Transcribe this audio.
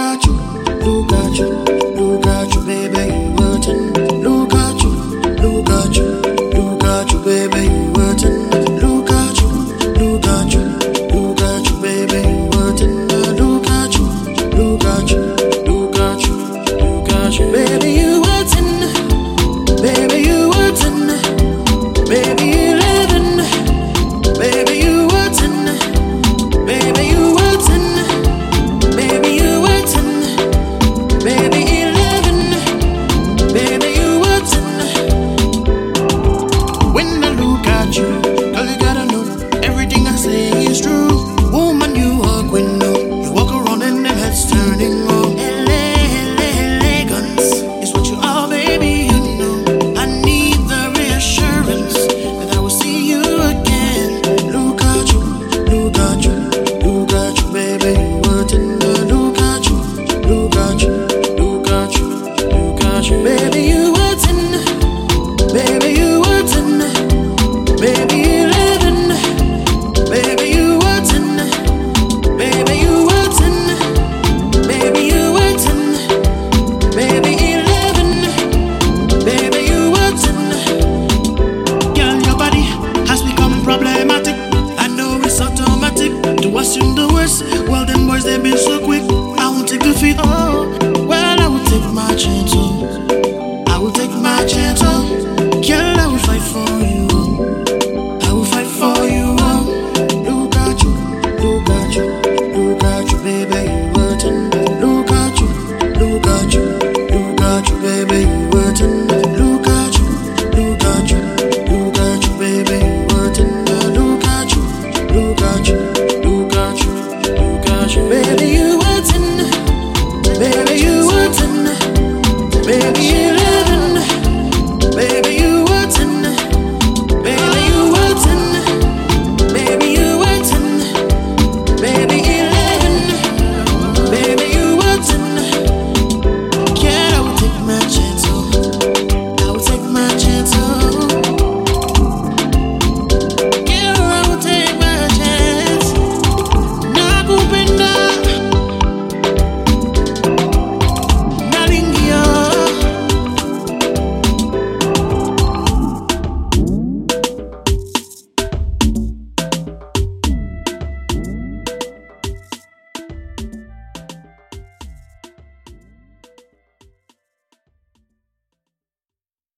look at you, look at you. What's in the worst. Well, them boys, they be so quick. I won't take feet. oh. Well, I will take my chance, oh. I will take my chance, oh. Girl, I will fight for you, oh. I will fight for you, oh. Look at you, look at you, look at you, baby.